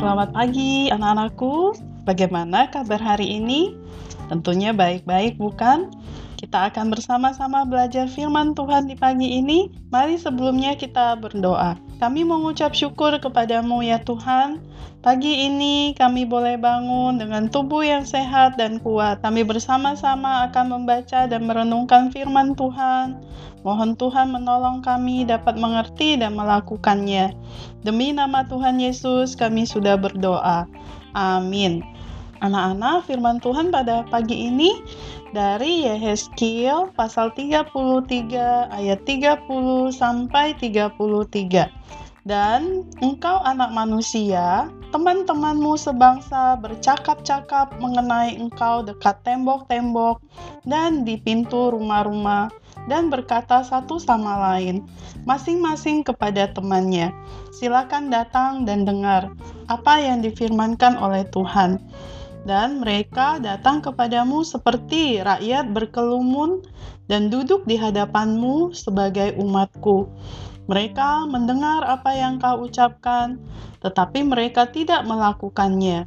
Selamat pagi anak-anakku. Bagaimana kabar hari ini? Tentunya baik-baik bukan? Kita akan bersama-sama belajar firman Tuhan di pagi ini. Mari sebelumnya kita berdoa. Kami mengucap syukur kepadamu ya Tuhan. Pagi ini kami boleh bangun dengan tubuh yang sehat dan kuat. Kami bersama-sama akan membaca dan merenungkan firman Tuhan. Mohon Tuhan menolong kami dapat mengerti dan melakukannya. Demi nama Tuhan Yesus kami sudah berdoa. Amin. Anak-anak, firman Tuhan pada pagi ini dari Yehezkiel pasal 33 ayat 30 sampai 33. Dan engkau anak manusia, teman-temanmu sebangsa bercakap-cakap mengenai engkau dekat tembok-tembok dan di pintu rumah-rumah dan berkata satu sama lain, masing-masing kepada temannya, silakan datang dan dengar apa yang difirmankan oleh Tuhan dan mereka datang kepadamu seperti rakyat berkelumun dan duduk di hadapanmu sebagai umatku. Mereka mendengar apa yang kau ucapkan, tetapi mereka tidak melakukannya.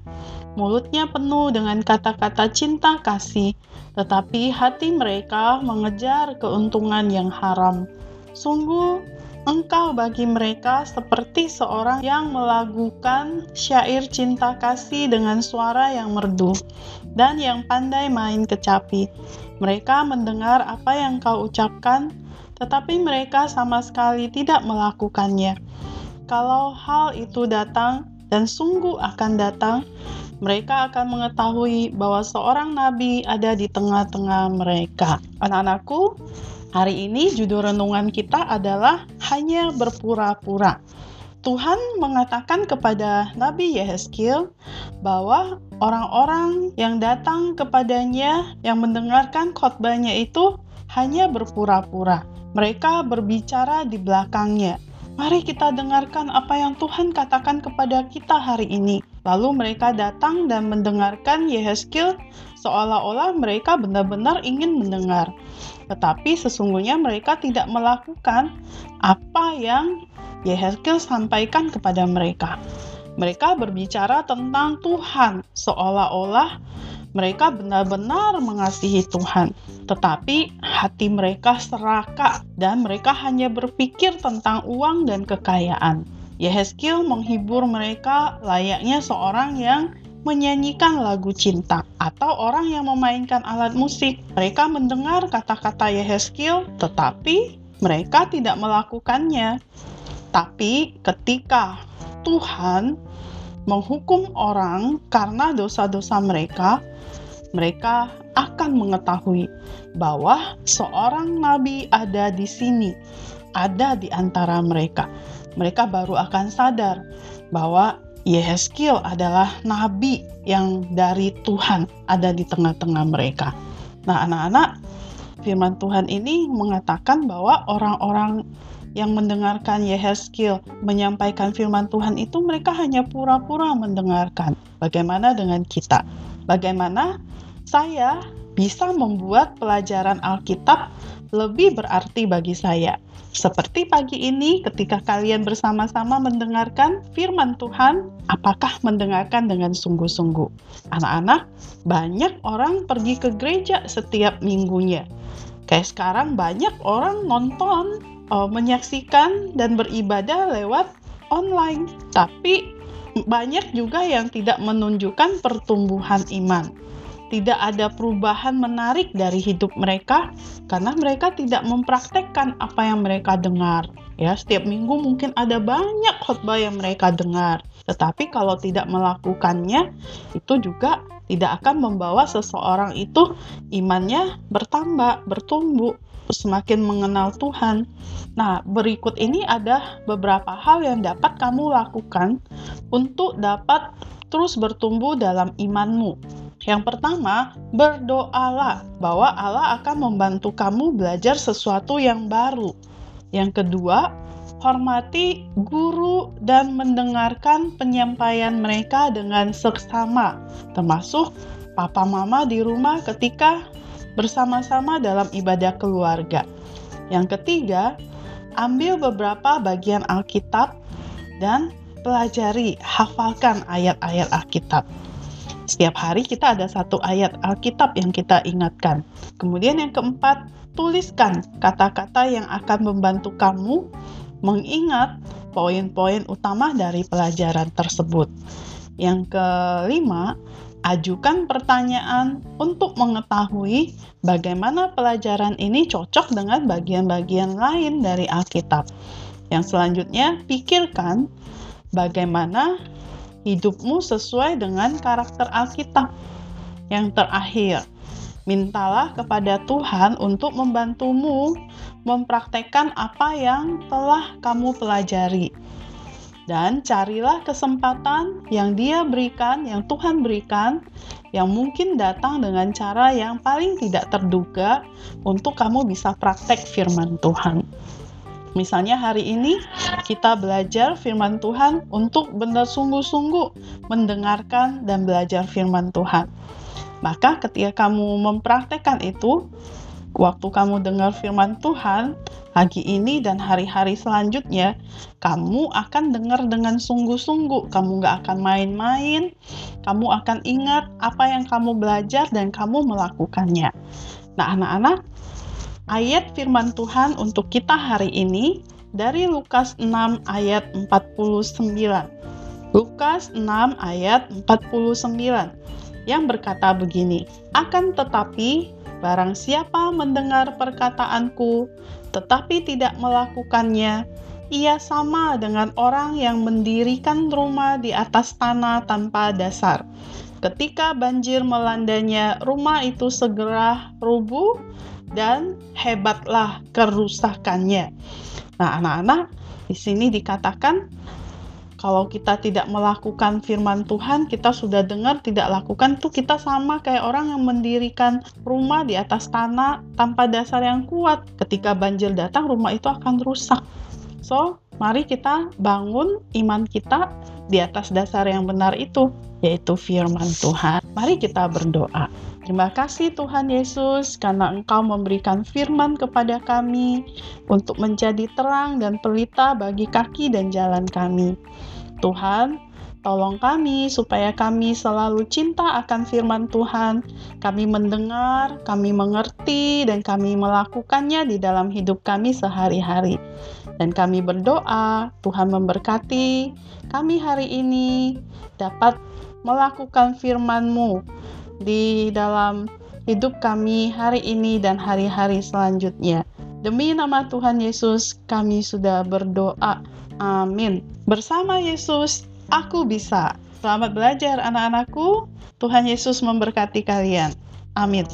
Mulutnya penuh dengan kata-kata cinta kasih, tetapi hati mereka mengejar keuntungan yang haram. Sungguh, Engkau bagi mereka seperti seorang yang melagukan syair cinta kasih dengan suara yang merdu dan yang pandai main kecapi. Mereka mendengar apa yang kau ucapkan, tetapi mereka sama sekali tidak melakukannya. Kalau hal itu datang dan sungguh akan datang, mereka akan mengetahui bahwa seorang nabi ada di tengah-tengah mereka. Anak-anakku, Hari ini judul renungan kita adalah hanya berpura-pura. Tuhan mengatakan kepada Nabi Yehezkiel bahwa orang-orang yang datang kepadanya yang mendengarkan khotbahnya itu hanya berpura-pura. Mereka berbicara di belakangnya. Mari kita dengarkan apa yang Tuhan katakan kepada kita hari ini. Lalu mereka datang dan mendengarkan Yehezkiel seolah-olah mereka benar-benar ingin mendengar tetapi sesungguhnya mereka tidak melakukan apa yang Yehezkiel sampaikan kepada mereka. Mereka berbicara tentang Tuhan, seolah-olah mereka benar-benar mengasihi Tuhan, tetapi hati mereka serakah dan mereka hanya berpikir tentang uang dan kekayaan. Yehezkiel menghibur mereka layaknya seorang yang menyanyikan lagu cinta atau orang yang memainkan alat musik. Mereka mendengar kata-kata Yehezkiel, tetapi mereka tidak melakukannya. Tapi ketika Tuhan menghukum orang karena dosa-dosa mereka, mereka akan mengetahui bahwa seorang nabi ada di sini, ada di antara mereka. Mereka baru akan sadar bahwa Yehezkiel adalah nabi yang dari Tuhan ada di tengah-tengah mereka. Nah, anak-anak, firman Tuhan ini mengatakan bahwa orang-orang yang mendengarkan Yehezkiel menyampaikan firman Tuhan itu mereka hanya pura-pura mendengarkan. Bagaimana dengan kita? Bagaimana saya bisa membuat pelajaran Alkitab lebih berarti bagi saya? Seperti pagi ini, ketika kalian bersama-sama mendengarkan firman Tuhan, apakah mendengarkan dengan sungguh-sungguh? Anak-anak, banyak orang pergi ke gereja setiap minggunya. Kayak sekarang, banyak orang nonton, uh, menyaksikan, dan beribadah lewat online, tapi banyak juga yang tidak menunjukkan pertumbuhan iman tidak ada perubahan menarik dari hidup mereka karena mereka tidak mempraktekkan apa yang mereka dengar. Ya, setiap minggu mungkin ada banyak khotbah yang mereka dengar, tetapi kalau tidak melakukannya, itu juga tidak akan membawa seseorang itu imannya bertambah, bertumbuh, semakin mengenal Tuhan. Nah, berikut ini ada beberapa hal yang dapat kamu lakukan untuk dapat terus bertumbuh dalam imanmu. Yang pertama, berdoalah bahwa Allah akan membantu kamu belajar sesuatu yang baru. Yang kedua, hormati guru dan mendengarkan penyampaian mereka dengan seksama, termasuk papa mama di rumah ketika bersama-sama dalam ibadah keluarga. Yang ketiga, ambil beberapa bagian Alkitab dan pelajari, hafalkan ayat-ayat Alkitab. Setiap hari kita ada satu ayat Alkitab yang kita ingatkan. Kemudian yang keempat, tuliskan kata-kata yang akan membantu kamu mengingat poin-poin utama dari pelajaran tersebut. Yang kelima, ajukan pertanyaan untuk mengetahui bagaimana pelajaran ini cocok dengan bagian-bagian lain dari Alkitab. Yang selanjutnya, pikirkan bagaimana hidupmu sesuai dengan karakter Alkitab. Yang terakhir, mintalah kepada Tuhan untuk membantumu mempraktekkan apa yang telah kamu pelajari. Dan carilah kesempatan yang Dia berikan, yang Tuhan berikan, yang mungkin datang dengan cara yang paling tidak terduga untuk kamu bisa praktek firman Tuhan. Misalnya hari ini kita belajar firman Tuhan untuk benar sungguh-sungguh mendengarkan dan belajar firman Tuhan. Maka ketika kamu mempraktekkan itu, waktu kamu dengar firman Tuhan, pagi ini dan hari-hari selanjutnya, kamu akan dengar dengan sungguh-sungguh. Kamu nggak akan main-main, kamu akan ingat apa yang kamu belajar dan kamu melakukannya. Nah, anak-anak, ayat firman Tuhan untuk kita hari ini dari Lukas 6 ayat 49. Lukas 6 ayat 49 yang berkata begini, Akan tetapi barang siapa mendengar perkataanku tetapi tidak melakukannya, ia sama dengan orang yang mendirikan rumah di atas tanah tanpa dasar. Ketika banjir melandanya, rumah itu segera rubuh dan hebatlah kerusakannya. Nah, anak-anak, di sini dikatakan kalau kita tidak melakukan firman Tuhan, kita sudah dengar tidak lakukan tuh kita sama kayak orang yang mendirikan rumah di atas tanah tanpa dasar yang kuat. Ketika banjir datang, rumah itu akan rusak. So, mari kita bangun iman kita di atas dasar yang benar itu, yaitu firman Tuhan. Mari kita berdoa. Terima kasih Tuhan Yesus karena Engkau memberikan firman kepada kami untuk menjadi terang dan pelita bagi kaki dan jalan kami. Tuhan, tolong kami supaya kami selalu cinta akan firman Tuhan. Kami mendengar, kami mengerti, dan kami melakukannya di dalam hidup kami sehari-hari. Dan kami berdoa, Tuhan memberkati kami hari ini dapat melakukan firman-Mu di dalam hidup kami hari ini dan hari-hari selanjutnya. Demi nama Tuhan Yesus, kami sudah berdoa. Amin. Bersama Yesus, aku bisa. Selamat belajar anak-anakku. Tuhan Yesus memberkati kalian. Amin.